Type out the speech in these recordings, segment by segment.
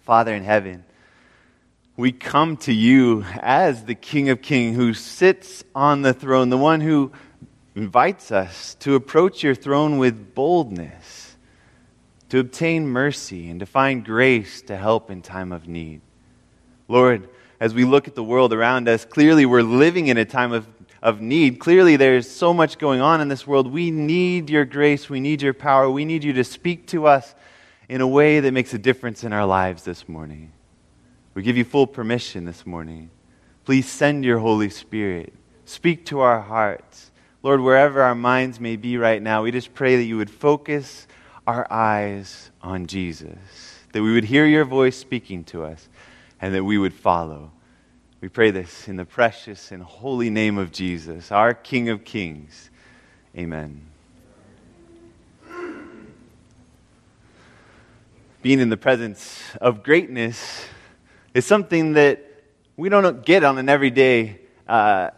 Father in heaven, we come to you as the King of Kings who sits on the throne, the one who invites us to approach your throne with boldness, to obtain mercy, and to find grace to help in time of need. Lord, as we look at the world around us, clearly we're living in a time of, of need. Clearly there's so much going on in this world. We need your grace. We need your power. We need you to speak to us in a way that makes a difference in our lives this morning. We give you full permission this morning. Please send your Holy Spirit. Speak to our hearts. Lord, wherever our minds may be right now, we just pray that you would focus our eyes on Jesus, that we would hear your voice speaking to us and that we would follow. We pray this in the precious and holy name of Jesus, our King of Kings. Amen. Being in the presence of greatness is something that we don't get on an everyday uh,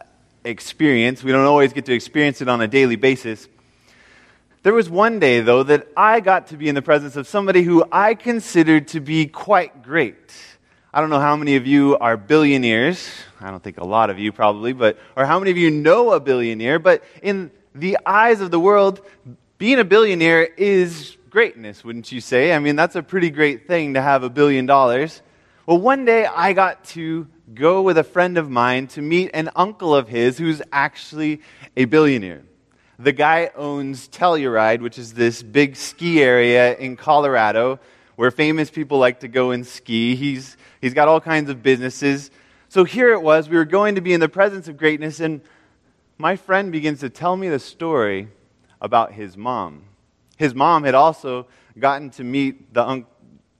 experience. We don't always get to experience it on a daily basis. There was one day, though, that I got to be in the presence of somebody who I considered to be quite great. I don't know how many of you are billionaires. I don't think a lot of you probably, but, or how many of you know a billionaire, but in the eyes of the world, being a billionaire is greatness, wouldn't you say? I mean, that's a pretty great thing to have a billion dollars. Well, one day I got to go with a friend of mine to meet an uncle of his who's actually a billionaire. The guy owns Telluride, which is this big ski area in Colorado where famous people like to go and ski. He's He's got all kinds of businesses. So here it was, we were going to be in the presence of greatness, and my friend begins to tell me the story about his mom. His mom had also gotten to meet the uncle.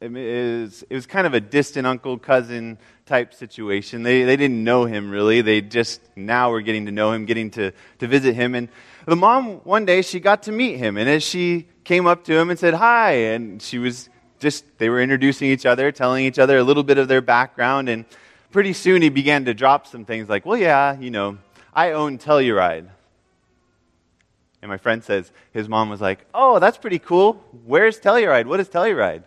It was, kind of a distant uncle cousin type situation. They, they didn't know him really. They just now were getting to know him, getting to, to visit him. And the mom, one day, she got to meet him. And as she came up to him and said, Hi, and she was just they were introducing each other, telling each other a little bit of their background, and pretty soon he began to drop some things like, "Well, yeah, you know, I own Telluride." And my friend says his mom was like, "Oh, that's pretty cool. Where's Telluride? What is Telluride?"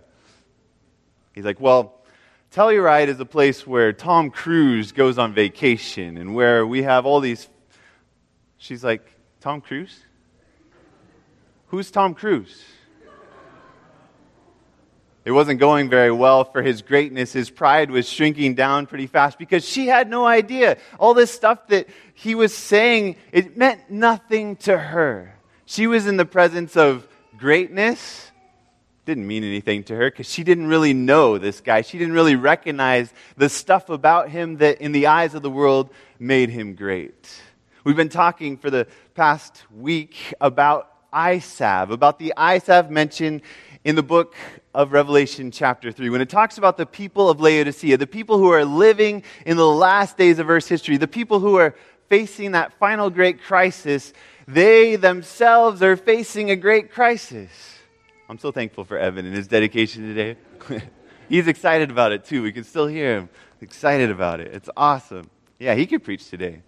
He's like, "Well." Telluride is a place where Tom Cruise goes on vacation and where we have all these. She's like, Tom Cruise? Who's Tom Cruise? It wasn't going very well for his greatness. His pride was shrinking down pretty fast because she had no idea. All this stuff that he was saying, it meant nothing to her. She was in the presence of greatness. Didn't mean anything to her because she didn't really know this guy. She didn't really recognize the stuff about him that, in the eyes of the world, made him great. We've been talking for the past week about salve, about the salve mentioned in the book of Revelation, chapter 3, when it talks about the people of Laodicea, the people who are living in the last days of Earth's history, the people who are facing that final great crisis, they themselves are facing a great crisis. I'm so thankful for Evan and his dedication today. He's excited about it too. We can still hear him excited about it. It's awesome. Yeah, he could preach today.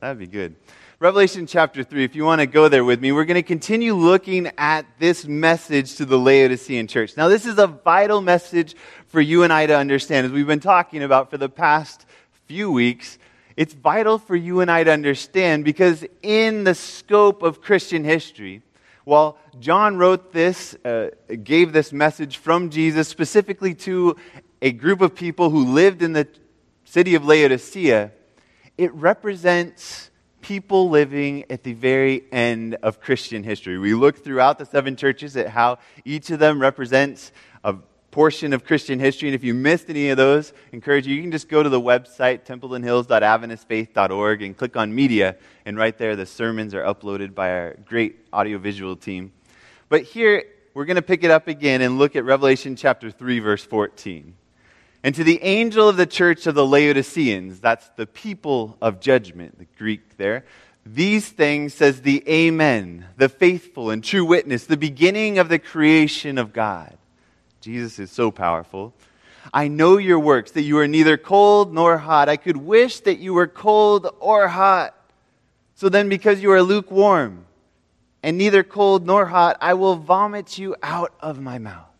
That'd be good. Revelation chapter 3, if you want to go there with me, we're going to continue looking at this message to the Laodicean church. Now, this is a vital message for you and I to understand. As we've been talking about for the past few weeks, it's vital for you and I to understand because, in the scope of Christian history, while John wrote this, uh, gave this message from Jesus specifically to a group of people who lived in the city of Laodicea, it represents people living at the very end of Christian history. We look throughout the seven churches at how each of them represents a portion of Christian history. And if you missed any of those, I encourage you, you can just go to the website, templeandhills.adventistfaith.org, and click on media. And right there, the sermons are uploaded by our great audiovisual team. But here, we're going to pick it up again and look at Revelation chapter 3, verse 14. And to the angel of the church of the Laodiceans, that's the people of judgment, the Greek there, these things says the Amen, the faithful and true witness, the beginning of the creation of God. Jesus is so powerful. I know your works, that you are neither cold nor hot. I could wish that you were cold or hot. So then, because you are lukewarm and neither cold nor hot, I will vomit you out of my mouth.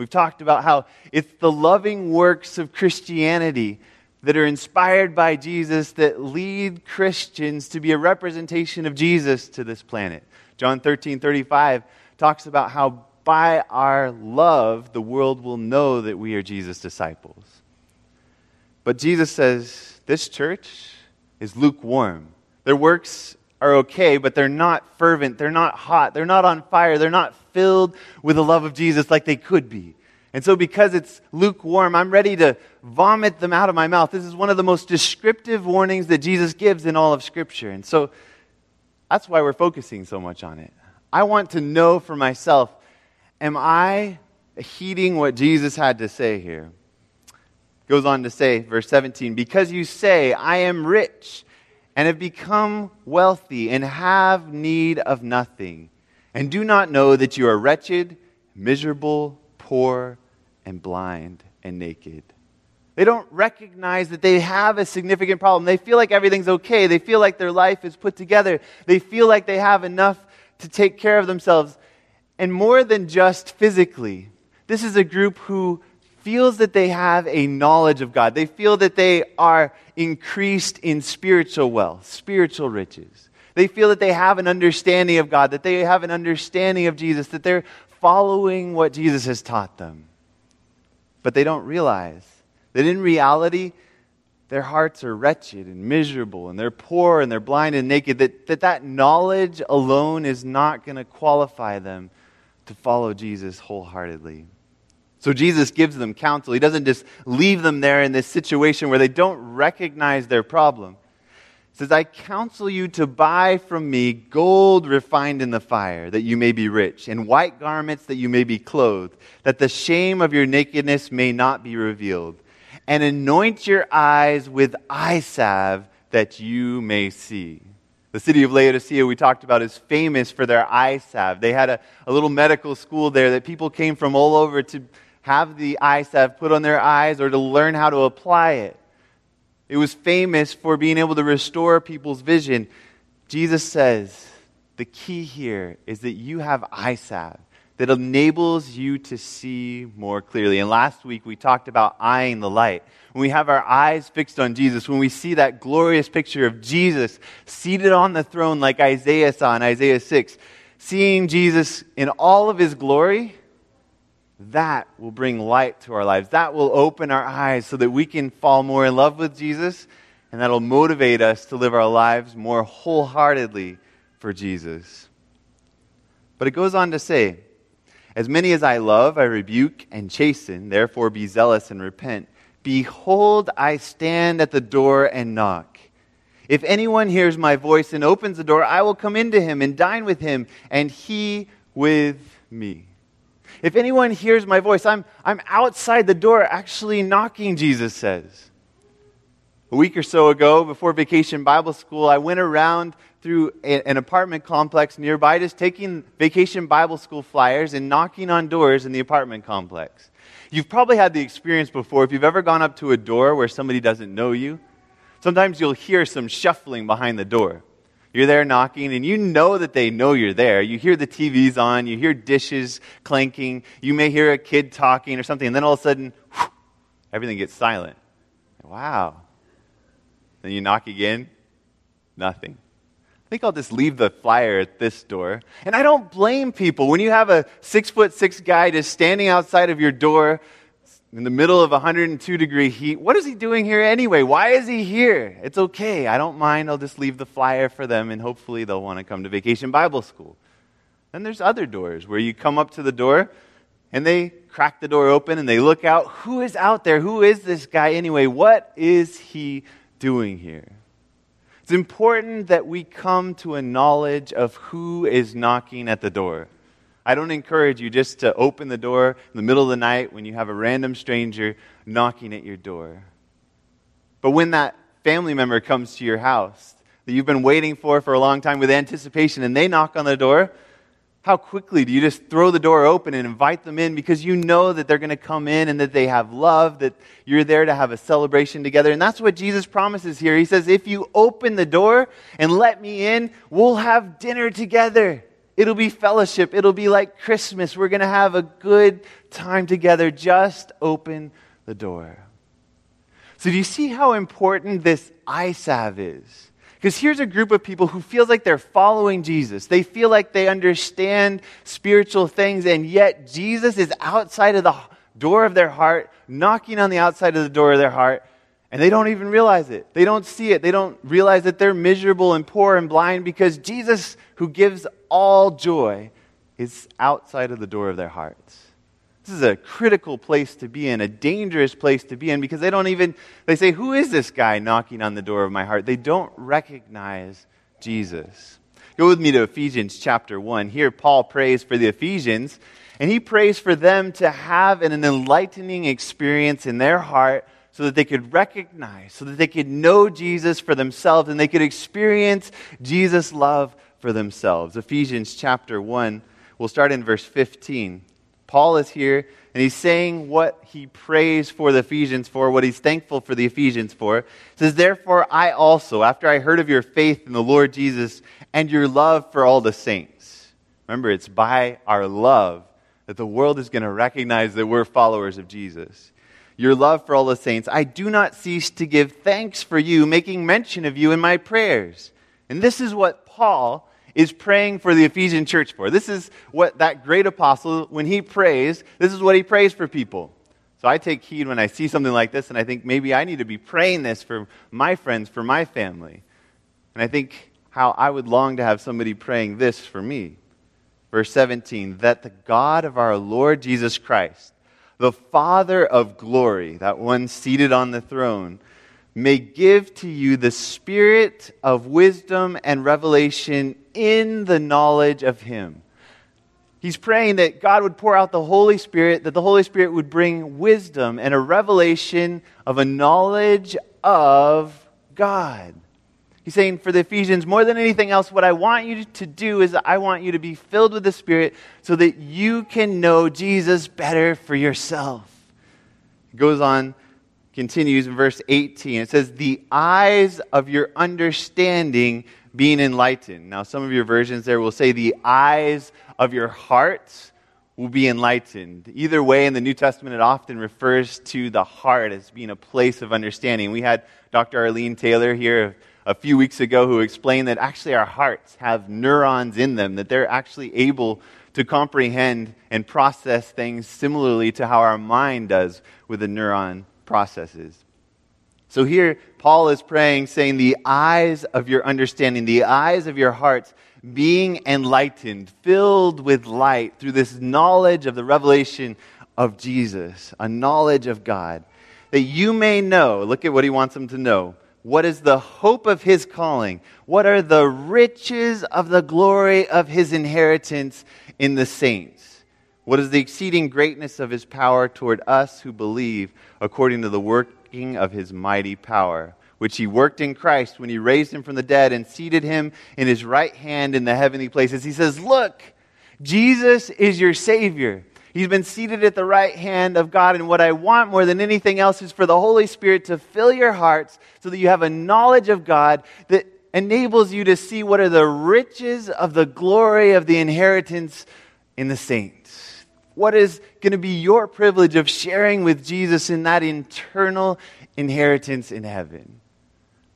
We've talked about how it's the loving works of Christianity that are inspired by Jesus that lead Christians to be a representation of Jesus to this planet. John 13 35 talks about how by our love the world will know that we are Jesus' disciples. But Jesus says this church is lukewarm. Their works are okay, but they're not fervent, they're not hot, they're not on fire, they're not filled with the love of Jesus like they could be. And so, because it's lukewarm, I'm ready to vomit them out of my mouth. This is one of the most descriptive warnings that Jesus gives in all of Scripture. And so, that's why we're focusing so much on it. I want to know for myself am I heeding what Jesus had to say here? Goes on to say, verse 17, because you say, I am rich and have become wealthy and have need of nothing, and do not know that you are wretched, miserable, poor, and blind and naked. They don't recognize that they have a significant problem. They feel like everything's okay. They feel like their life is put together. They feel like they have enough to take care of themselves. And more than just physically, this is a group who feels that they have a knowledge of God. They feel that they are increased in spiritual wealth, spiritual riches. They feel that they have an understanding of God, that they have an understanding of Jesus, that they're following what Jesus has taught them. But they don't realize that in reality, their hearts are wretched and miserable, and they're poor and they're blind and naked, that that, that knowledge alone is not going to qualify them to follow Jesus wholeheartedly. So Jesus gives them counsel. He doesn't just leave them there in this situation where they don't recognize their problem He says, I counsel you to buy from me gold refined in the fire, that you may be rich, and white garments that you may be clothed, that the shame of your nakedness may not be revealed. And anoint your eyes with eye salve, that you may see. The city of Laodicea, we talked about, is famous for their eye salve. They had a, a little medical school there that people came from all over to have the salve put on their eyes or to learn how to apply it. It was famous for being able to restore people's vision. Jesus says the key here is that you have salve that enables you to see more clearly. And last week we talked about eyeing the light. When we have our eyes fixed on Jesus, when we see that glorious picture of Jesus seated on the throne like Isaiah saw in Isaiah 6, seeing Jesus in all of his glory, that will bring light to our lives. That will open our eyes so that we can fall more in love with Jesus, and that'll motivate us to live our lives more wholeheartedly for Jesus. But it goes on to say, As many as I love, I rebuke and chasten, therefore be zealous and repent. Behold, I stand at the door and knock. If anyone hears my voice and opens the door, I will come into him and dine with him, and he with me. If anyone hears my voice, I'm, I'm outside the door actually knocking, Jesus says. A week or so ago, before vacation Bible school, I went around through a, an apartment complex nearby, just taking vacation Bible school flyers and knocking on doors in the apartment complex. You've probably had the experience before if you've ever gone up to a door where somebody doesn't know you. Sometimes you'll hear some shuffling behind the door. You're there knocking, and you know that they know you're there. You hear the TVs on, you hear dishes clanking, you may hear a kid talking or something, and then all of a sudden, whew, everything gets silent. Wow. Then you knock again, nothing. I think I'll just leave the flyer at this door. And I don't blame people. When you have a six foot six guy just standing outside of your door, in the middle of 102 degree heat. What is he doing here anyway? Why is he here? It's okay. I don't mind. I'll just leave the flyer for them and hopefully they'll want to come to vacation Bible school. Then there's other doors where you come up to the door and they crack the door open and they look out. Who is out there? Who is this guy anyway? What is he doing here? It's important that we come to a knowledge of who is knocking at the door. I don't encourage you just to open the door in the middle of the night when you have a random stranger knocking at your door. But when that family member comes to your house that you've been waiting for for a long time with anticipation and they knock on the door, how quickly do you just throw the door open and invite them in because you know that they're going to come in and that they have love, that you're there to have a celebration together? And that's what Jesus promises here. He says, If you open the door and let me in, we'll have dinner together. It'll be fellowship. It'll be like Christmas. We're going to have a good time together. Just open the door. So, do you see how important this eye salve is? Because here's a group of people who feels like they're following Jesus. They feel like they understand spiritual things, and yet Jesus is outside of the door of their heart, knocking on the outside of the door of their heart, and they don't even realize it. They don't see it. They don't realize that they're miserable and poor and blind because Jesus, who gives all joy, is outside of the door of their hearts. This is a critical place to be in, a dangerous place to be in because they don't even, they say, Who is this guy knocking on the door of my heart? They don't recognize Jesus. Go with me to Ephesians chapter 1. Here, Paul prays for the Ephesians, and he prays for them to have an enlightening experience in their heart so that they could recognize, so that they could know Jesus for themselves and they could experience Jesus' love for themselves. Ephesians chapter 1, we'll start in verse 15. Paul is here and he's saying what he prays for the Ephesians for, what he's thankful for the Ephesians for. Says, Therefore, I also, after I heard of your faith in the Lord Jesus and your love for all the saints. Remember, it's by our love that the world is going to recognize that we're followers of Jesus your love for all the saints, I do not cease to give thanks for you, making mention of you in my prayers. And this is what Paul is praying for the Ephesian church for. This is what that great apostle, when he prays, this is what he prays for people. So I take heed when I see something like this, and I think maybe I need to be praying this for my friends, for my family. And I think how I would long to have somebody praying this for me. Verse 17 that the God of our Lord Jesus Christ, the Father of glory, that one seated on the throne, may give to you the spirit of wisdom and revelation in the knowledge of Him. He's praying that God would pour out the Holy Spirit, that the Holy Spirit would bring wisdom and a revelation of a knowledge of God. He's saying for the Ephesians, more than anything else, what I want you to do is I want you to be filled with the Spirit so that you can know Jesus better for yourself. It goes on, continues in verse 18. It says, The eyes of your understanding being enlightened. Now, some of your versions there will say, The eyes of your heart will be enlightened. Either way, in the New Testament, it often refers to the heart as being a place of understanding. We had Dr. Arlene Taylor here a few weeks ago who explained that actually our hearts have neurons in them, that they're actually able to comprehend and process things similarly to how our mind does with the neuron processes. So here, Paul is praying, saying, The eyes of your understanding, the eyes of your hearts being enlightened, filled with light through this knowledge of the revelation of Jesus, a knowledge of God, that you may know, look at what he wants them to know what is the hope of his calling? What are the riches of the glory of his inheritance in the saints? What is the exceeding greatness of his power toward us who believe, according to the working of his mighty power, which he worked in Christ when he raised him from the dead and seated him in his right hand in the heavenly places? He says, Look, Jesus is your Savior. He's been seated at the right hand of God. And what I want more than anything else is for the Holy Spirit to fill your hearts so that you have a knowledge of God that enables you to see what are the riches of the glory of the inheritance in the saints. What is going to be your privilege of sharing with Jesus in that eternal inheritance in heaven?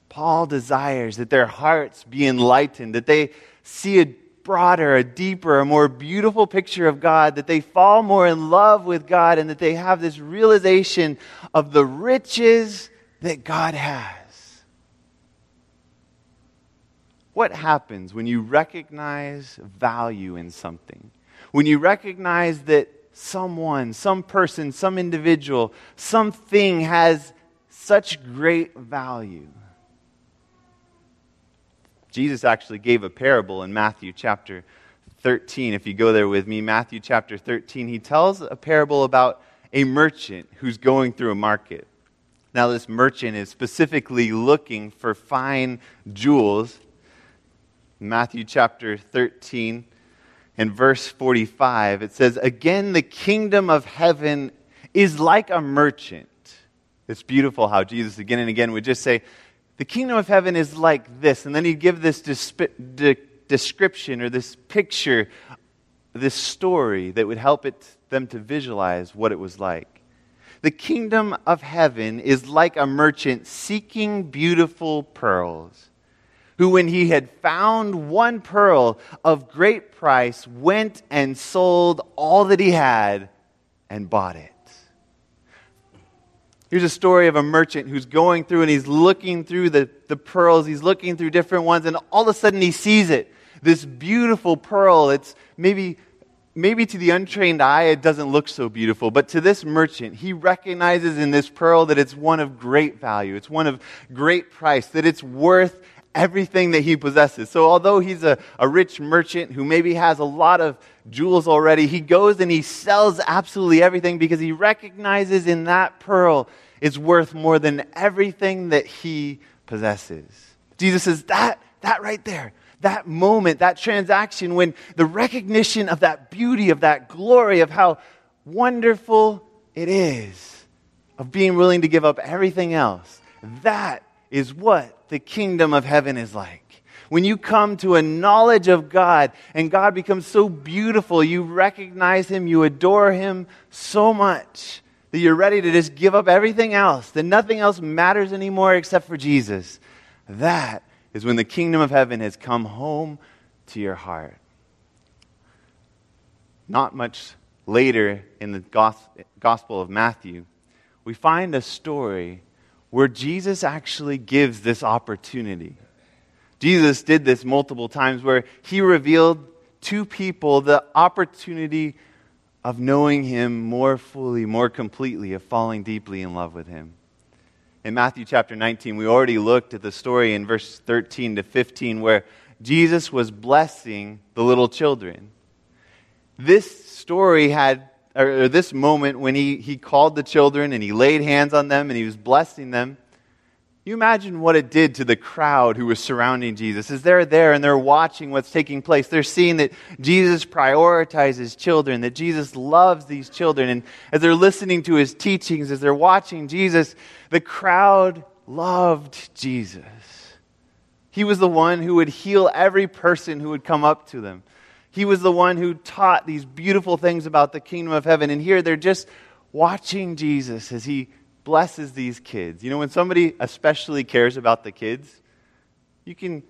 Paul desires that their hearts be enlightened, that they see a broader, a deeper, a more beautiful picture of God, that they fall more in love with God, and that they have this realization of the riches that God has. What happens when you recognize value in something? When you recognize that someone, some person, some individual, something has such great value? Jesus actually gave a parable in Matthew chapter 13. If you go there with me, Matthew chapter 13, he tells a parable about a merchant who's going through a market. Now, this merchant is specifically looking for fine jewels. Matthew chapter 13 and verse 45, it says, Again, the kingdom of heaven is like a merchant. It's beautiful how Jesus again and again would just say, the kingdom of heaven is like this. And then he'd give this description or this picture, this story that would help it, them to visualize what it was like. The kingdom of heaven is like a merchant seeking beautiful pearls, who, when he had found one pearl of great price, went and sold all that he had and bought it. Here's a story of a merchant who's going through and he's looking through the, the pearls. He's looking through different ones, and all of a sudden he sees it. This beautiful pearl. It's maybe, maybe to the untrained eye, it doesn't look so beautiful, but to this merchant, he recognizes in this pearl that it's one of great value. It's one of great price, that it's worth everything that he possesses. So, although he's a, a rich merchant who maybe has a lot of jewels already, he goes and he sells absolutely everything because he recognizes in that pearl is worth more than everything that he possesses. Jesus says, that, that right there, that moment, that transaction, when the recognition of that beauty, of that glory, of how wonderful it is, of being willing to give up everything else, that is what the kingdom of heaven is like. When you come to a knowledge of God and God becomes so beautiful, you recognize Him, you adore Him so much that you're ready to just give up everything else, that nothing else matters anymore except for Jesus. That is when the kingdom of heaven has come home to your heart. Not much later in the Gospel of Matthew, we find a story where Jesus actually gives this opportunity. Jesus did this multiple times where he revealed to people the opportunity of knowing Him more fully, more completely, of falling deeply in love with Him. In Matthew chapter 19, we already looked at the story in verse 13 to 15 where Jesus was blessing the little children. This story had, or this moment when he, he called the children and he laid hands on them and he was blessing them, you imagine what it did to the crowd who was surrounding Jesus. As they're there and they're watching what's taking place, they're seeing that Jesus prioritizes children, that Jesus loves these children. And as they're listening to his teachings, as they're watching Jesus, the crowd loved Jesus. He was the one who would heal every person who would come up to them. He was the one who taught these beautiful things about the kingdom of heaven. And here they're just watching Jesus as he blesses these kids. You know, when somebody especially cares about the kids, you can,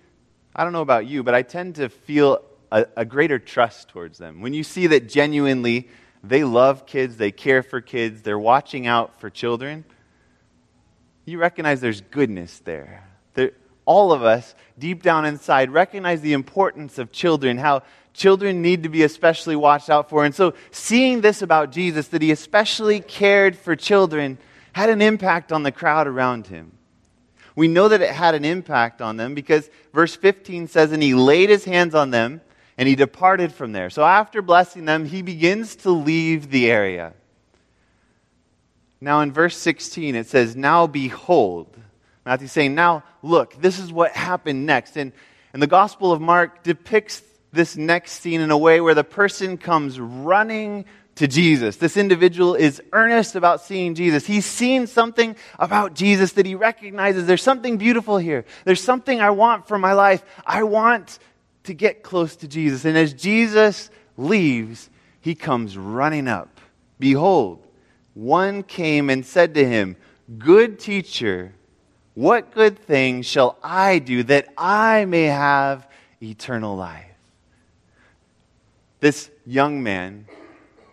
I don't know about you, but I tend to feel a, a, greater trust towards them. When you see that genuinely they love kids, they care for kids, they're watching out for children, you recognize there's goodness there. there all of us, deep down inside, recognize the importance of children, how children need to be especially watched out for. And so, seeing this about Jesus, that he especially cared for children, had an impact on the crowd around him. We know that it had an impact on them because verse 15 says, And he laid his hands on them and he departed from there. So after blessing them, he begins to leave the area. Now in verse 16, it says, Now behold. Matthew's saying, Now look, this is what happened next. And, and the Gospel of Mark depicts this next scene in a way where the person comes running to Jesus. This individual is earnest about seeing Jesus. He's seen something about Jesus that he recognizes there's something beautiful here. There's something I want for my life. I want to get close to Jesus. And as Jesus leaves, he comes running up. Behold, one came and said to him, Good teacher, what good thing shall I do that I may have eternal life? This young man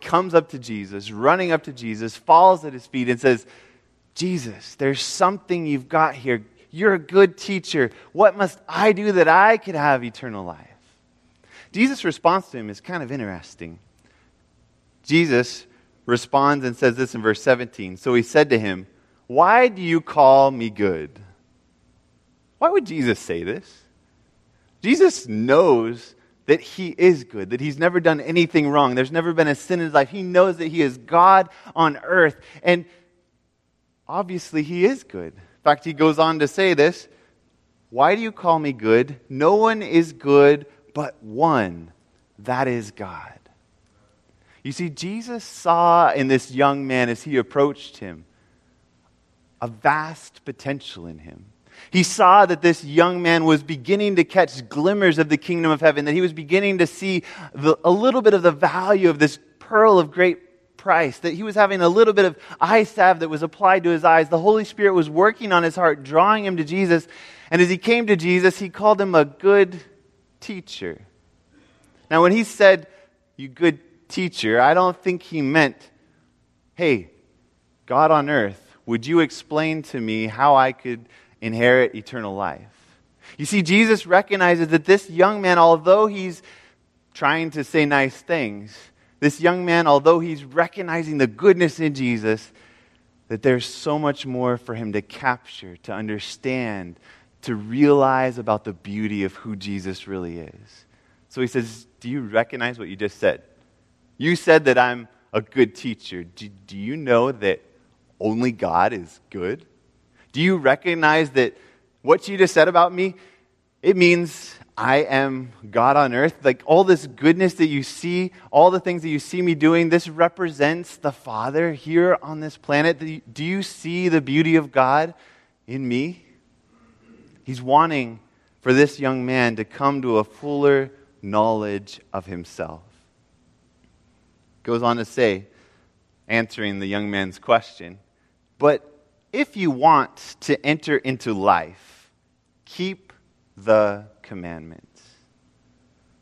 comes up to Jesus, running up to Jesus, falls at his feet, and says, Jesus, there's something you've got here. You're a good teacher. What must I do that I could have eternal life? Jesus' response to him is kind of interesting. Jesus responds and says this in verse 17. So he said to him, Why do you call me good? Why would Jesus say this? Jesus knows that he is good, that he's never done anything wrong. There's never been a sin in his life. He knows that he is God on earth. And obviously, he is good. In fact, he goes on to say this Why do you call me good? No one is good but one, that is God. You see, Jesus saw in this young man as he approached him a vast potential in him. He saw that this young man was beginning to catch glimmers of the kingdom of heaven, that he was beginning to see the, a little bit of the value of this pearl of great price, that he was having a little bit of eye salve that was applied to his eyes. The Holy Spirit was working on his heart, drawing him to Jesus. And as he came to Jesus, he called him a good teacher. Now, when he said, You good teacher, I don't think he meant, Hey, God on earth, would you explain to me how I could inherit eternal life? You see, Jesus recognizes that this young man, although he's trying to say nice things, this young man, although he's recognizing the goodness in Jesus, that there's so much more for him to capture, to understand, to realize about the beauty of who Jesus really is. So he says, Do you recognize what you just said? You said that I'm a good teacher. Do, do you know that only God is good? Do you recognize that what you just said about me, it means I am God on earth? Like all this goodness that you see, all the things that you see me doing, this represents the Father here on this planet. Do you see the beauty of God in me? He's wanting for this young man to come to a fuller knowledge of himself. Goes on to say, answering the young man's question, but if you want to enter into life, keep the commandments.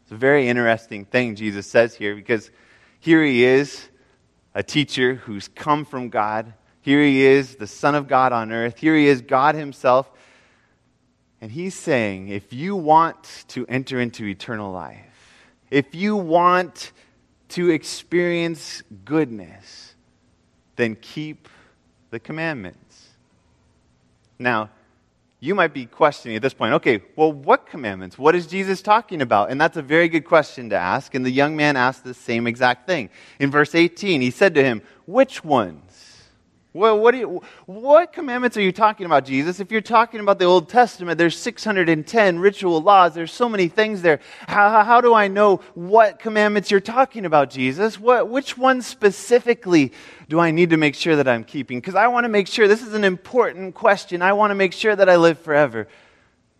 It's a very interesting thing Jesus says here because here he is, a teacher who's come from God. Here he is, the Son of God on earth. Here he is, God Himself. And he's saying, if you want to enter into eternal life, if you want to experience goodness, then keep the commandments. Now, you might be questioning at this point, okay, well, what commandments? What is Jesus talking about? And that's a very good question to ask. And the young man asked the same exact thing. In verse 18, he said to him, Which ones? Well, what, you, what commandments are you talking about, Jesus? If you're talking about the Old Testament, there's 610 ritual laws. There's so many things there. How, how do I know what commandments you're talking about, Jesus? What, which ones specifically do I need to make sure that I'm keeping? Because I want to make sure this is an important question. I want to make sure that I live forever.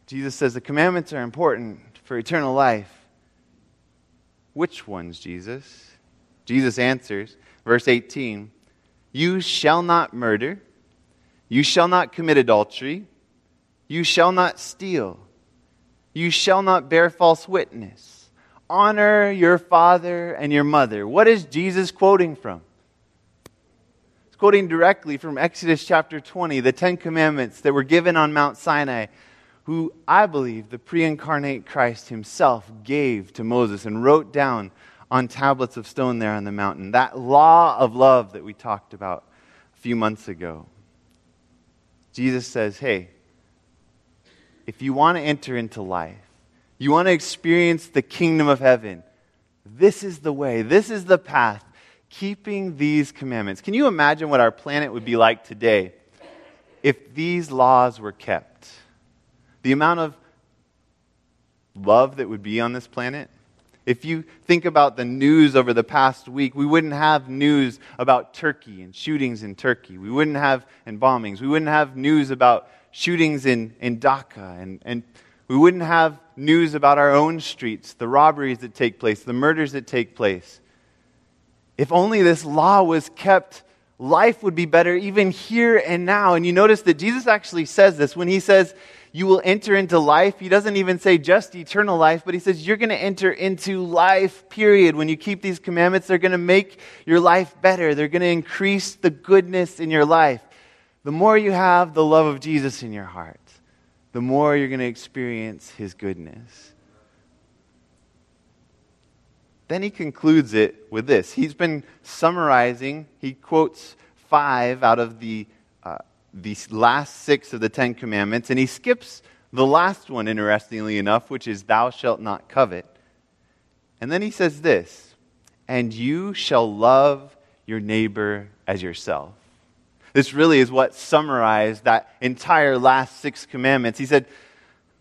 Jesus says the commandments are important for eternal life. Which ones, Jesus? Jesus answers, verse 18. You shall not murder. You shall not commit adultery. You shall not steal. You shall not bear false witness. Honor your father and your mother. What is Jesus quoting from? He's quoting directly from Exodus chapter 20, the Ten Commandments that were given on Mount Sinai, who I believe the pre incarnate Christ himself gave to Moses and wrote down on tablets of stone there on the mountain. That law of love that we talked about a few months ago. Jesus says, hey, if you want to enter into life, you want to experience the kingdom of heaven, this is the way, this is the path, keeping these commandments. Can you imagine what our planet would be like today if these laws were kept? The amount of love that would be on this planet? If you think about the news over the past week, we wouldn't have news about Turkey and shootings in Turkey. We wouldn't have, and bombings. We wouldn't have news about shootings in, in Dhaka. And, and we wouldn't have news about our own streets, the robberies that take place, the murders that take place. If only this law was kept, life would be better even here and now. And you notice that Jesus actually says this when he says, you will enter into life. He doesn't even say just eternal life, but he says you're going to enter into life, period. When you keep these commandments, they're going to make your life better. They're going to increase the goodness in your life. The more you have the love of Jesus in your heart, the more you're going to experience his goodness. Then he concludes it with this. He's been summarizing, he quotes five out of the the last six of the Ten Commandments, and he skips the last one, interestingly enough, which is, Thou shalt not covet. And then he says this, And you shall love your neighbor as yourself. This really is what summarized that entire last six commandments. He said,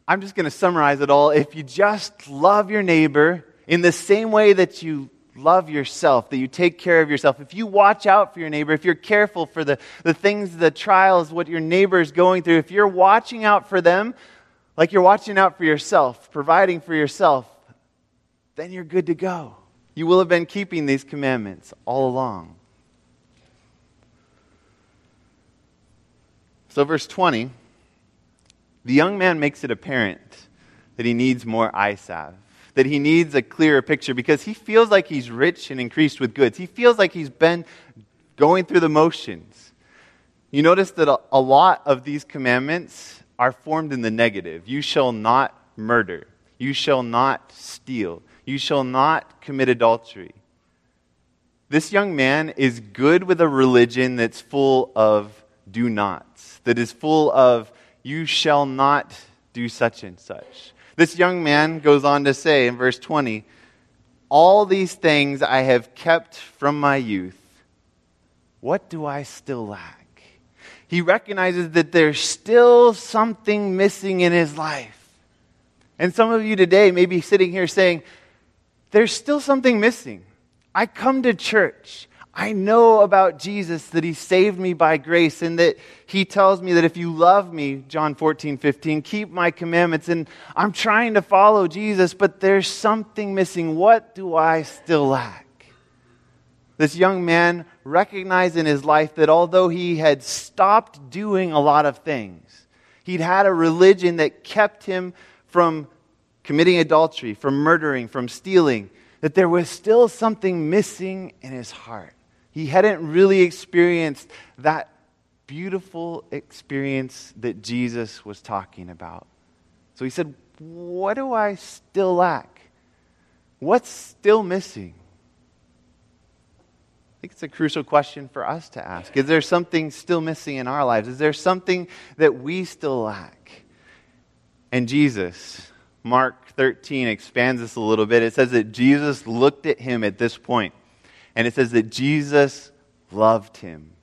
I'm just going to summarize it all. If you just love your neighbor in the same way that you love yourself, that you take care of yourself, if you watch out for your neighbor, if you're careful for the, the things, the trials, what your neighbor is going through, if you're watching out for them like you're watching out for yourself, providing for yourself, then you're good to go. You will have been keeping these commandments all along. So, verse 20 the young man makes it apparent that he needs more salve, that he needs a clearer picture because he feels like he's rich and increased with goods. He feels like he's been going through the motions. You notice that a, lot of these commandments are formed in the negative. You shall not murder. You shall not steal. You shall not commit adultery. This young man is good with a religion that's full of do nots, that is full of you shall not do such and such. This young man goes on to say in verse 20, All these things I have kept from my youth. What do I still lack? He recognizes that there's still something missing in his life. And some of you today may be sitting here saying, There's still something missing. I come to church. I know about Jesus that he saved me by grace and that he tells me that if you love me, John 14, 15, keep my commandments. And I'm trying to follow Jesus, but there's something missing. What do I still lack? This young man recognized in his life that although he had stopped doing a lot of things, he'd had a religion that kept him from committing adultery, from murdering, from stealing, that there was still something missing in his heart. He hadn't really experienced that beautiful experience that Jesus was talking about. So he said, What do I still lack? What's still missing? I think it's a crucial question for us to ask. Is there something still missing in our lives? Is there something that we still lack? And Jesus, Mark 13 expands this a little bit. It says that Jesus looked at him at this point and it says that Jesus loved him.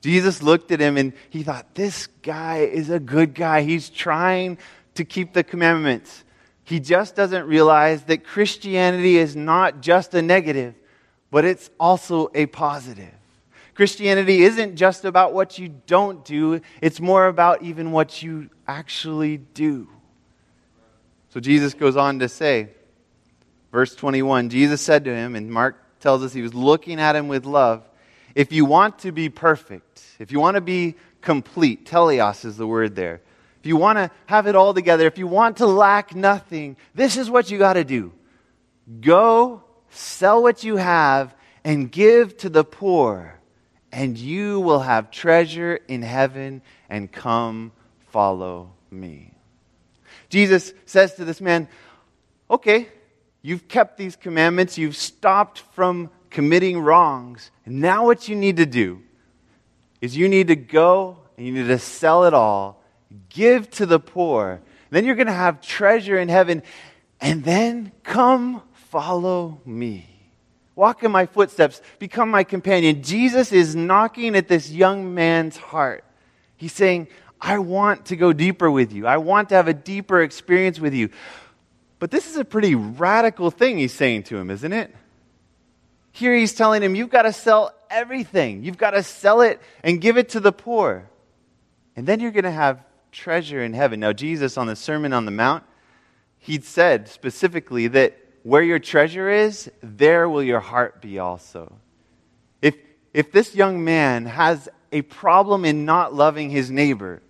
Jesus looked at him and he thought, this guy is a good guy. He's trying to keep the commandments. He just doesn't realize that Christianity is not just a negative, but it's also a positive. Christianity isn't just about what you don't do, it's more about even what you actually do. So Jesus goes on to say, verse 21 Jesus said to him in Mark tells us he was looking at him with love. If you want to be perfect, if you want to be complete, teleos is the word there. If you want to have it all together, if you want to lack nothing, this is what you got to do go sell what you have and give to the poor, and you will have treasure in heaven, and come follow me. Jesus says to this man, Okay, You've kept these commandments. You've stopped from committing wrongs. And now, what you need to do is you need to go and you need to sell it all, give to the poor. Then you're going to have treasure in heaven. And then come follow me. Walk in my footsteps, become my companion. Jesus is knocking at this young man's heart. He's saying, I want to go deeper with you. I want to have a deeper experience with you. But this is a pretty radical thing he's saying to him, isn't it? Here he's telling him, You've got to sell everything. You've got to sell it and give it to the poor. And then you're going to have treasure in heaven. Now, Jesus on the Sermon on the Mount, he'd said specifically that where your treasure is, there will your heart be also. If, if this young man has a problem in not loving his neighbor,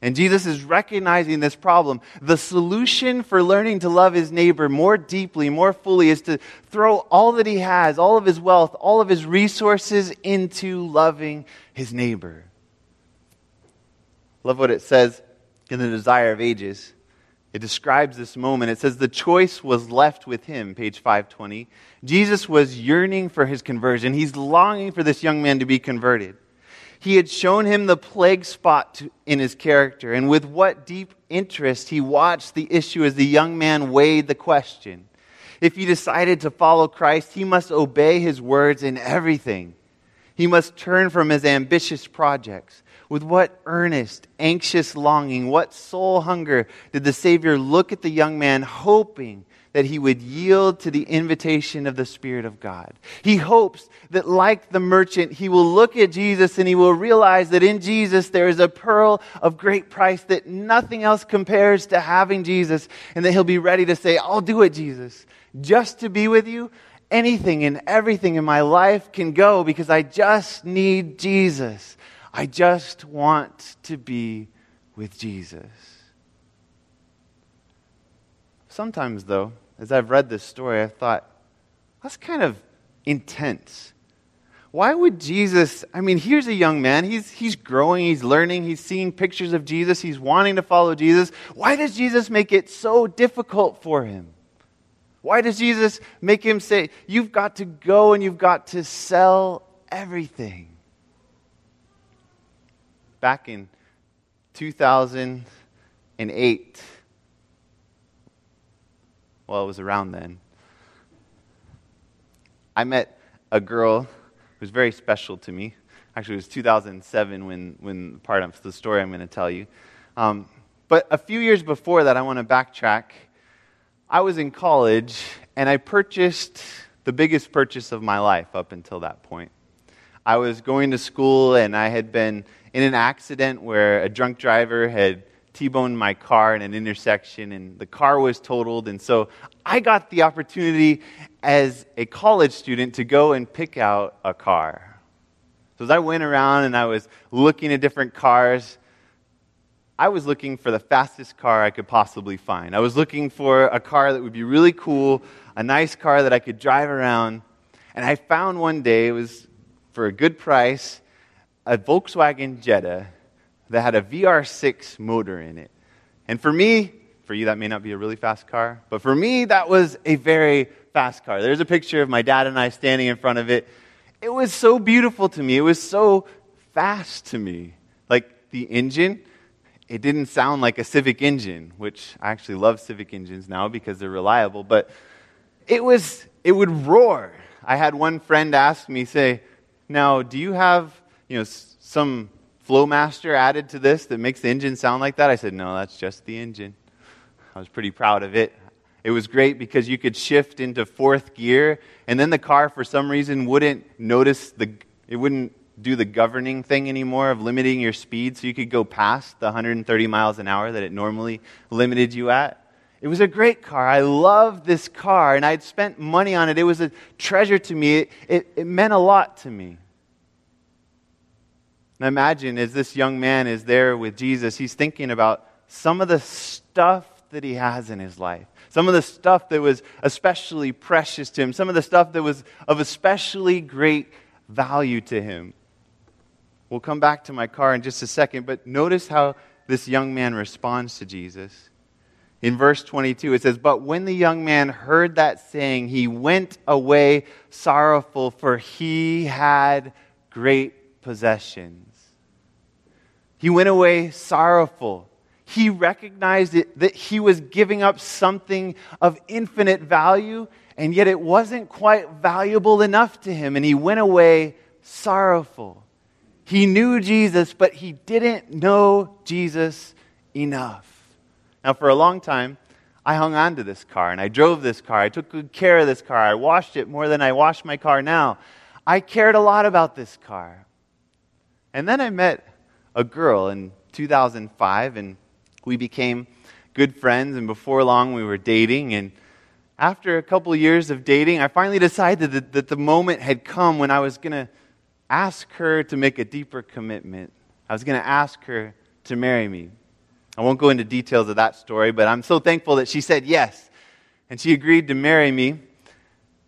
and Jesus is recognizing this problem. The solution for learning to love his neighbor more deeply, more fully, is to throw all that he has, all of his wealth, all of his resources into loving his neighbor. Love what it says in the Desire of Ages. It describes this moment. It says, The choice was left with him, page 520. Jesus was yearning for his conversion. He's longing for this young man to be converted. He had shown him the plague spot in his character, and with what deep interest he watched the issue as the young man weighed the question. If he decided to follow Christ, he must obey his words in everything. He must turn from his ambitious projects. With what earnest, anxious longing, what soul hunger did the Savior look at the young man, hoping that he would yield to the invitation of the Spirit of God. He hopes that, like the merchant, he will look at Jesus and he will realize that in Jesus there is a pearl of great price, that nothing else compares to having Jesus, and that he'll be ready to say, I'll do it, Jesus, just to be with you. Anything and everything in my life can go because I just need Jesus. I just want to be with Jesus. Sometimes, though, as I've read this story, I've thought, that's kind of intense. Why would Jesus? I mean, here's a young man. He's, he's growing, he's learning, he's seeing pictures of Jesus, he's wanting to follow Jesus. Why does Jesus make it so difficult for him? Why does Jesus make him say, You've got to go and you've got to sell everything? Back in 2008, well, it was around then. I met a girl who was very special to me. Actually, it was 2007 when, when part of the story I'm going to tell you. Um, but a few years before that, I want to backtrack. I was in college and I purchased the biggest purchase of my life up until that point. I was going to school and I had been in an accident where a drunk driver had T-boned my car in an intersection and the car was totaled. And so I got the opportunity as a college student to go and pick out a car. So as I went around and I was looking at different cars, I was looking for the fastest car I could possibly find. I was looking for a car that would be really cool, a nice car that I could drive around. And I found one day, it was for a good price, a Volkswagen Jetta that had a VR6 motor in it. And for me, for you, that may not be a really fast car, but for me, that was a very fast car. There's a picture of my dad and I standing in front of it. It was so beautiful to me. It was so fast to me. Like the engine, it didn't sound like a Civic engine, which I actually love Civic engines now because they're reliable, but it was, it would roar. I had one friend ask me, say, now, do you have, you know, some Flowmaster added to this that makes the engine sound like that? I said, No, that's just the engine. I was pretty proud of it. It was great because you could shift into fourth gear, and then the car, for some reason, wouldn't notice the, it wouldn't do the governing thing anymore of limiting your speed, so you could go past the 130 miles an hour that it normally limited you at. It was a great car. I loved this car, and I'd spent money on it. It was a treasure to me. It, it, it meant a lot to me. Now imagine as this young man is there with Jesus, he's thinking about some of the stuff that he has in his life. Some of the stuff that was especially precious to him, some of the stuff that was of especially great value to him. We'll come back to my car in just a second, but notice how this young man responds to Jesus. In verse 22, it says, But when the young man heard that saying, he went away sorrowful, for he had great possessions. He went away sorrowful. He recognized it, that he was giving up something of infinite value, and yet it wasn't quite valuable enough to him, and he went away sorrowful. He knew Jesus, but he didn't know Jesus enough. Now, for a long time, I hung on to this car and I drove this car. I took good care of this car. I washed it more than I wash my car now. I cared a lot about this car. And then I met a girl in 2005, and we became good friends. And before long, we were dating. And after a couple years of dating, I finally decided that, that the moment had come when I was going to ask her to make a deeper commitment. I was going to ask her to marry me. I won't go into details of that story, but I'm so thankful that she said yes. And she agreed to marry me.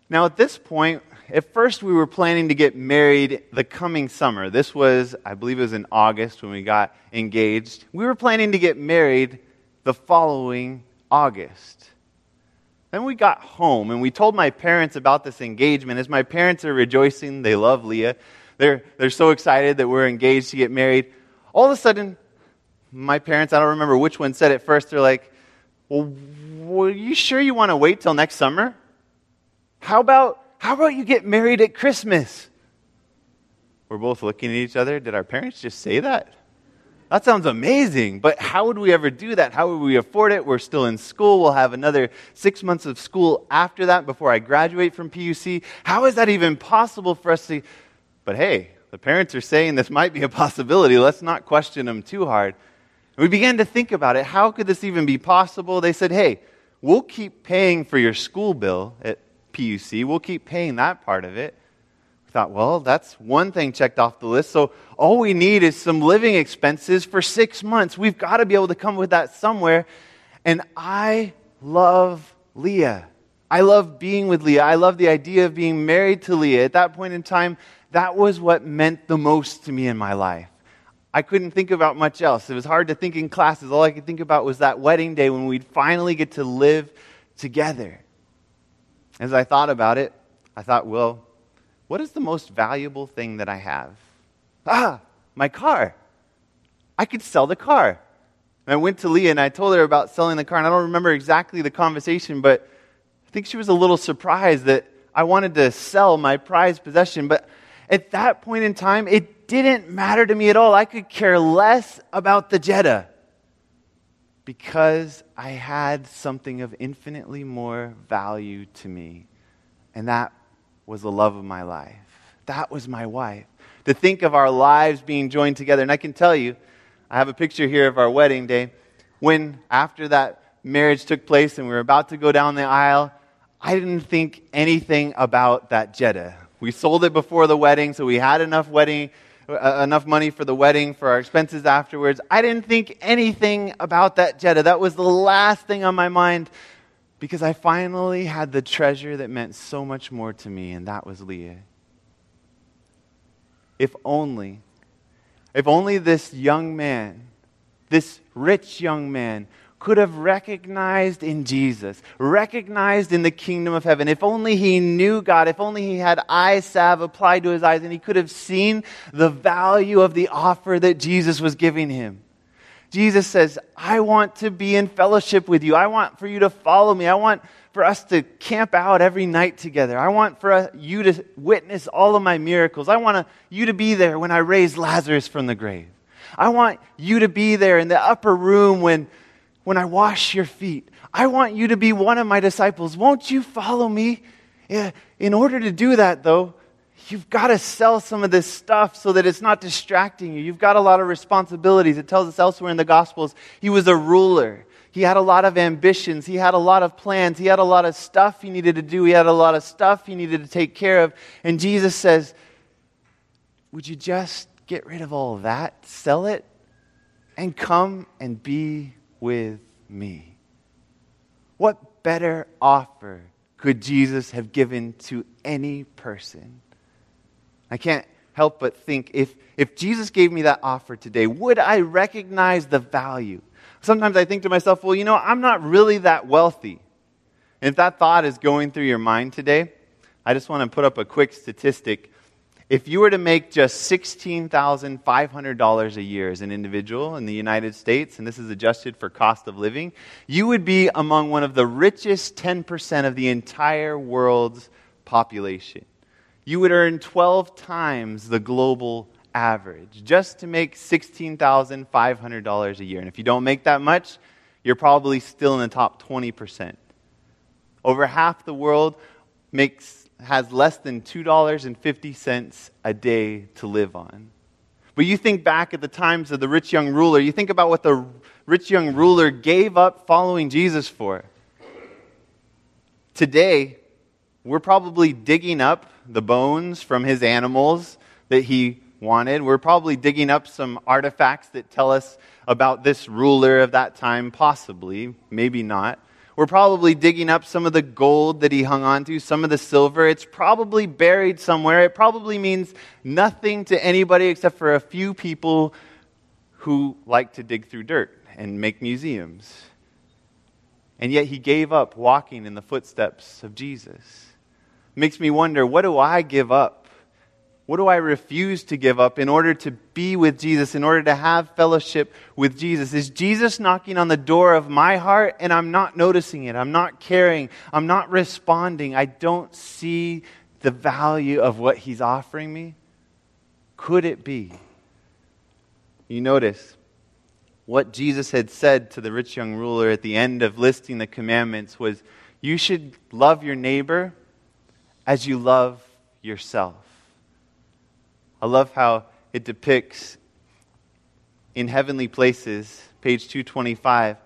Now, at this point, at first we were planning to get married the coming summer. This was, I believe it was in August when we got engaged. We were planning to get married the following August. Then we got home and we told my parents about this engagement. As my parents are rejoicing, they love Leah. They're, they're so excited that we're engaged to get married. All of a sudden, my parents, I don't remember which one said it first, they're like, Well, are you sure you want to wait till next summer? How about how about you get married at Christmas? We're both looking at each other. Did our parents just say that? that sounds amazing, but how would we ever do that? How would we afford it? We're still in school. We'll have another six months of school after that before I graduate from PUC. How is that even possible for us to? But hey, the parents are saying this might be a possibility. Let's not question them too hard. we began to think about it. How could this even be possible? They said, hey, we'll keep paying for your school bill at PUC, we'll keep paying that part of it We thought, well, that's one thing checked off the list. So all we need is some living expenses for six months. We've got to be able to come with that somewhere. And I love Leah. I love being with Leah. I love the idea of being married to Leah. At that point in time, that was what meant the most to me in my life. I couldn't think about much else. It was hard to think in classes. All I could think about was that wedding day when we'd finally get to live together. As I thought about it, I thought, well, what is the most valuable thing that I have? Ah, my car. I could sell the car. And I went to Leah and I told her about selling the car. And I don't remember exactly the conversation, but I think she was a little surprised that I wanted to sell my prized possession. But at that point in time, it didn't matter to me at all. I could care less about the Jetta because I had something of infinitely more value to me. And that was the love of my life. That was my wife. To think of our lives being joined together. And I can tell you, I have a picture here of our wedding day. When, after that marriage took place and we were about to go down the aisle, I didn't think anything about that Jetta. We sold it before the wedding, so we had enough wedding, Uh, enough money for the wedding, for our expenses afterwards. I didn't think anything about that Jetta. That was the last thing on my mind because I finally had the treasure that meant so much more to me, and that was Leah. If only, if only this young man, this rich young man, could have recognized in Jesus, recognized in the kingdom of heaven. If only he knew God, if only he had eye salve applied to his eyes, and he could have seen the value of the offer that Jesus was giving him. Jesus says, I want to be in fellowship with you. I want for you to follow me. I want for us to camp out every night together. I want for you to witness all of my miracles. I want you to be there when I raise Lazarus from the grave. I want you to be there in the upper room when, when I wash your feet. I want you to be one of my disciples. Won't you follow me? In order to do that, though, you've got to sell some of this stuff so that it's not distracting you. You've got a lot of responsibilities. It tells us elsewhere in the Gospels he was a ruler. He had a lot of ambitions. He had a lot of plans. He had a lot of stuff he needed to do. He had a lot of stuff he needed to take care of. And Jesus says, Would you just get rid of all that, sell it, and come and be with me? What better offer could Jesus have given to any person? I can't help but think if, if Jesus gave me that offer today, would I recognize the value? Sometimes I think to myself, well, you know, I'm not really that wealthy. And if that thought is going through your mind today, I just want to put up a quick statistic. If you were to make just $16,500 a year as an individual in the United States, and this is adjusted for cost of living, you would be among one of the richest 10% of the entire world's population you would earn 12 times the global average just to make $16,500 a year. And if you don't make that much, you're probably still in the top 20%. Over half the world makes, has less than $2.50 a day to live on. But you think back at the times of the rich young ruler, you think about what the rich young ruler gave up following Jesus for. Today, we're probably digging up the bones from his animals that he wanted. We're probably digging up some artifacts that tell us about this ruler of that time, possibly, maybe not. We're probably digging up some of the gold that he hung on to, some of the silver. It's probably buried somewhere. It probably means nothing to anybody except for a few people who like to dig through dirt and make museums. And yet he gave up walking in the footsteps of Jesus makes me wonder what do I give up? What do I refuse to give up in order to be with Jesus, in order to have fellowship with Jesus? Is Jesus knocking on the door of my heart and I'm not noticing it? I'm not caring. I'm not responding. I don't see the value of what he's offering me? Could it be? You notice what Jesus had said to the rich young ruler at the end of listing the commandments was you should love your neighbor as you love yourself. I love how it depicts in heavenly places, page 225. It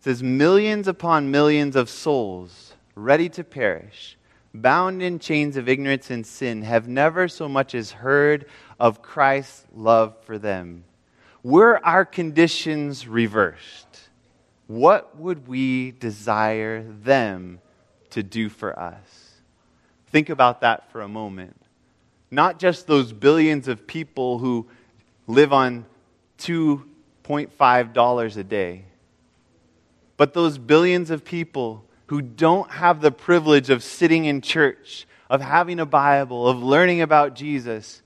says, Millions upon millions of souls ready to perish, bound in chains of ignorance and sin, have never so much as heard of Christ's love for them. Were our conditions reversed, what would we desire them to do for us? Think about that for a moment. Not just those billions of people who live on $2.5 a day, but those billions of people who don't have the privilege of sitting in church, of having a Bible, of learning about Jesus.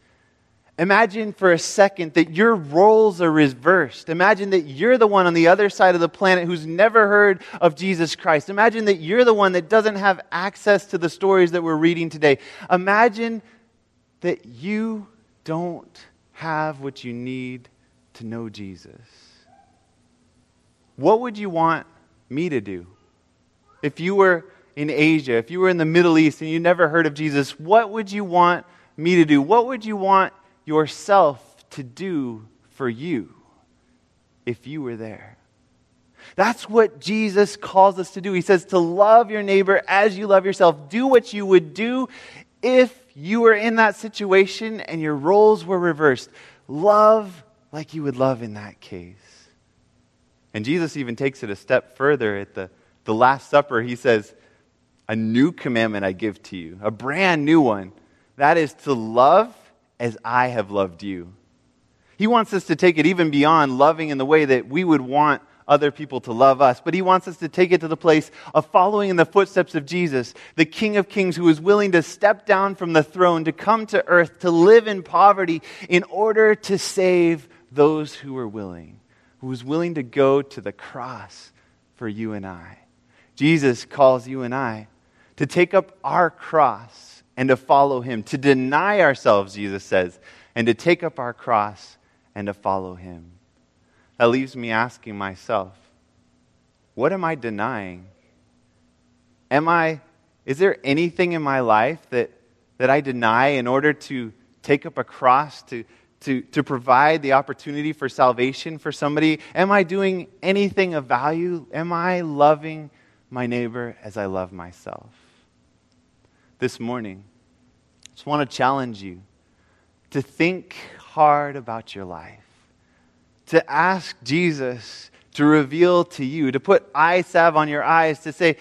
Imagine for a second that your roles are reversed. Imagine that you're the one on the other side of the planet who's never heard of Jesus Christ. Imagine that you're the one that doesn't have access to the stories that we're reading today. Imagine that you don't have what you need to know Jesus. What would you want me to do? If you were in Asia, if you were in the Middle East and you never heard of Jesus, what would you want me to do? What would you want yourself to do for you if you were there. That's what Jesus calls us to do. He says to love your neighbor as you love yourself. Do what you would do if you were in that situation and your roles were reversed. Love like you would love in that case. And Jesus even takes it a step further at the, the Last Supper. He says, A new commandment I give to you, a brand new one. That is to love as I have loved you. He wants us to take it even beyond loving in the way that we would want other people to love us, but he wants us to take it to the place of following in the footsteps of Jesus, the King of Kings who was willing to step down from the throne, to come to earth, to live in poverty in order to save those who were willing, who was willing to go to the cross for you and I. Jesus calls you and I to take up our cross and to follow him, to deny ourselves, Jesus says, and to take up our cross and to follow him. That leaves me asking myself, what am I denying? Am I, is there anything in my life that, that I deny in order to take up a cross, to, to, to provide the opportunity for salvation for somebody? Am I doing anything of value? Am I loving my neighbor as I love myself? this morning, I just want to challenge you to think hard about your life, to ask Jesus to reveal to you, to put eye salve on your eyes, to say,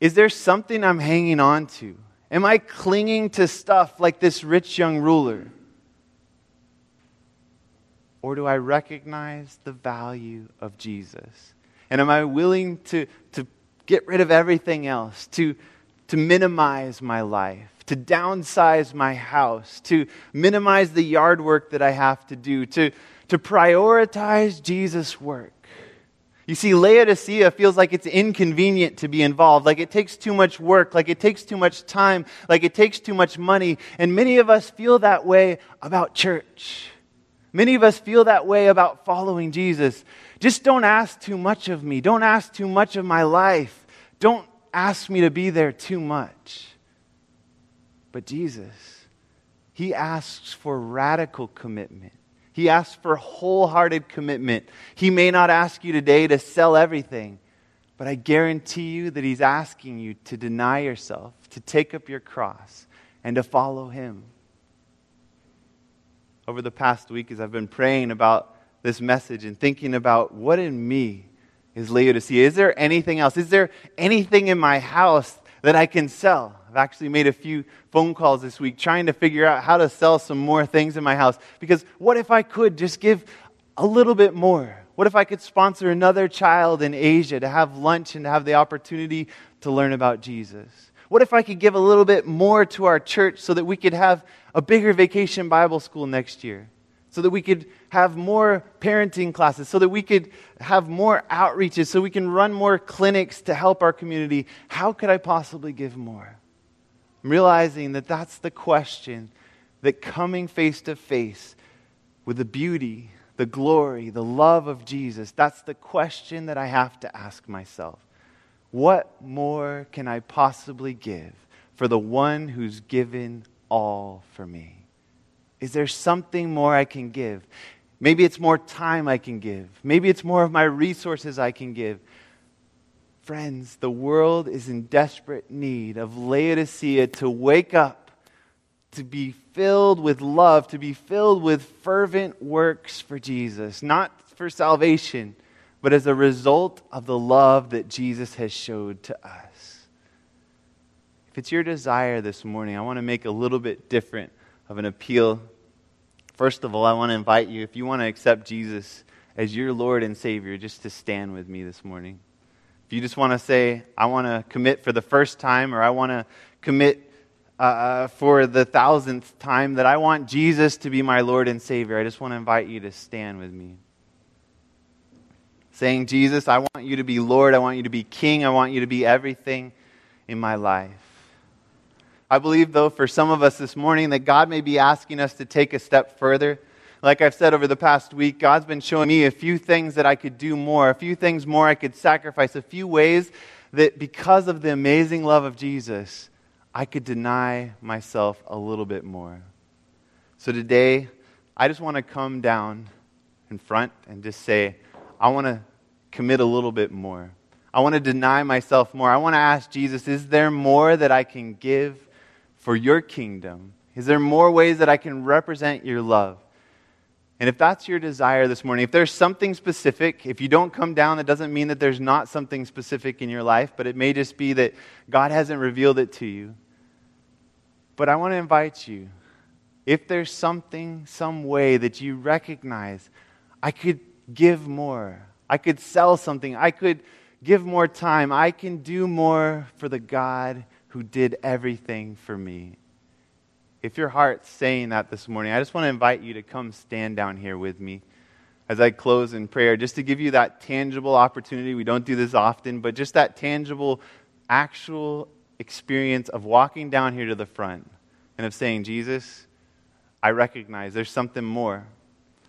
Is there something I'm hanging on to? Am I clinging to stuff like this rich young ruler? Or do I recognize the value of Jesus? And am I willing to, to get rid of everything else, to, to minimize my life, to downsize my house, to minimize the yard work that I have to do, to, to prioritize Jesus' work. You see, Laodicea feels like it's inconvenient to be involved, like it takes too much work, like it takes too much time, like it takes too much money. And many of us feel that way about church. Many of us feel that way about following Jesus. Just don't ask too much of me. Don't ask too much of my life. Don't ask me to be there too much. But Jesus, He asks for radical commitment. He asks for wholehearted commitment. He may not ask you today to sell everything, but I guarantee you that He's asking you to deny yourself, to take up your cross, and to follow Him. Over the past week, as I've been praying about this message and thinking about what in me is Laodicea? Is there anything else? Is there anything in my house that I can sell? I've actually made a few phone calls this week trying to figure out how to sell some more things in my house. Because what if I could just give a little bit more? What if I could sponsor another child in Asia to have lunch and to have the opportunity to learn about Jesus? What if I could give a little bit more to our church so that we could have a bigger vacation Bible school next year? So that we could have more parenting classes, so that we could have more outreaches, so we can run more clinics to help our community. How could I possibly give more? I'm realizing that that's the question that coming face to face with the beauty, the glory, the love of Jesus, that's the question that I have to ask myself. What more can I possibly give for the one who's given all for me? Is there something more I can give? Maybe it's more time I can give. Maybe it's more of my resources I can give. Friends, the world is in desperate need of Laodicea to wake up, to be filled with love, to be filled with fervent works for Jesus, not for salvation, but as a result of the love that Jesus has showed to us. If it's your desire this morning, I want to make a little bit different of an appeal First of all, I want to invite you, if you want to accept Jesus as your Lord and Savior, just to stand with me this morning. If you just want to say, I want to commit for the first time, or I want to commit uh, uh, for the thousandth time that I want Jesus to be my Lord and Savior, I just want to invite you to stand with me. Saying, Jesus, I want you to be Lord, I want you to be King, I want you to be everything in my life. I believe, though, for some of us this morning, that God may be asking us to take a step further. Like I've said over the past week, God's been showing me a few things that I could do more, a few things more I could sacrifice, a few ways that because of the amazing love of Jesus, I could deny myself a little bit more. So today, I just want to come down in front and just say, I want to commit a little bit more. I want to deny myself more. I want to ask Jesus, is there more that I can give for your kingdom? Is there more ways that I can represent your love? And if that's your desire this morning, if there's something specific, if you don't come down, that doesn't mean that there's not something specific in your life, but it may just be that God hasn't revealed it to you. But I want to invite you, if there's something, some way that you recognize, I could give more, I could sell something, I could give more time, I can do more for the God who did everything for me. If your heart's saying that this morning, I just want to invite you to come stand down here with me as I close in prayer, just to give you that tangible opportunity. We don't do this often, but just that tangible, actual experience of walking down here to the front and of saying, Jesus, I recognize there's something more.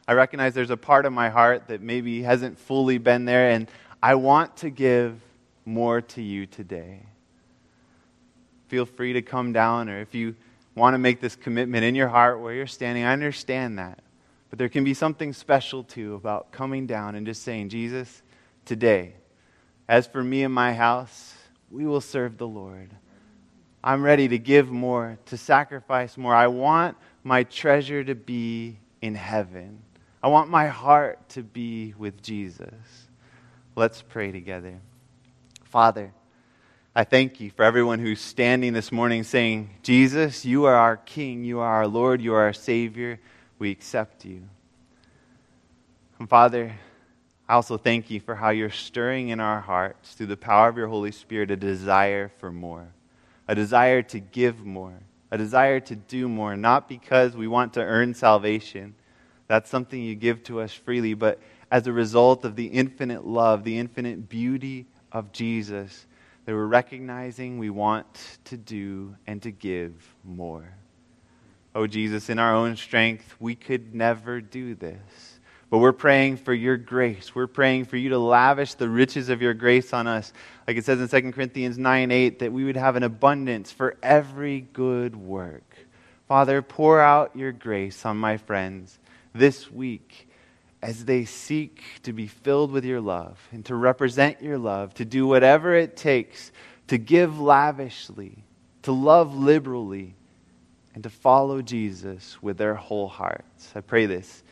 I recognize there's a part of my heart that maybe hasn't fully been there, and I want to give more to you today feel free to come down, or if you want to make this commitment in your heart where you're standing, I understand that. But there can be something special too about coming down and just saying, Jesus, today, as for me and my house, we will serve the Lord. I'm ready to give more, to sacrifice more. I want my treasure to be in heaven. I want my heart to be with Jesus. Let's pray together. Father, I thank you for everyone who's standing this morning saying, Jesus, you are our King, you are our Lord, you are our Savior. We accept you. And Father, I also thank you for how you're stirring in our hearts through the power of your Holy Spirit a desire for more, a desire to give more, a desire to do more, not because we want to earn salvation. That's something you give to us freely, but as a result of the infinite love, the infinite beauty of Jesus that we're recognizing we want to do and to give more. Oh, Jesus, in our own strength, we could never do this. But we're praying for your grace. We're praying for you to lavish the riches of your grace on us. Like it says in 2 Corinthians 9 8, that we would have an abundance for every good work. Father, pour out your grace on my friends this week as they seek to be filled with your love and to represent your love, to do whatever it takes to give lavishly, to love liberally, and to follow Jesus with their whole hearts. I pray this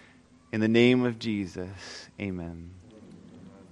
in the name of Jesus. Amen.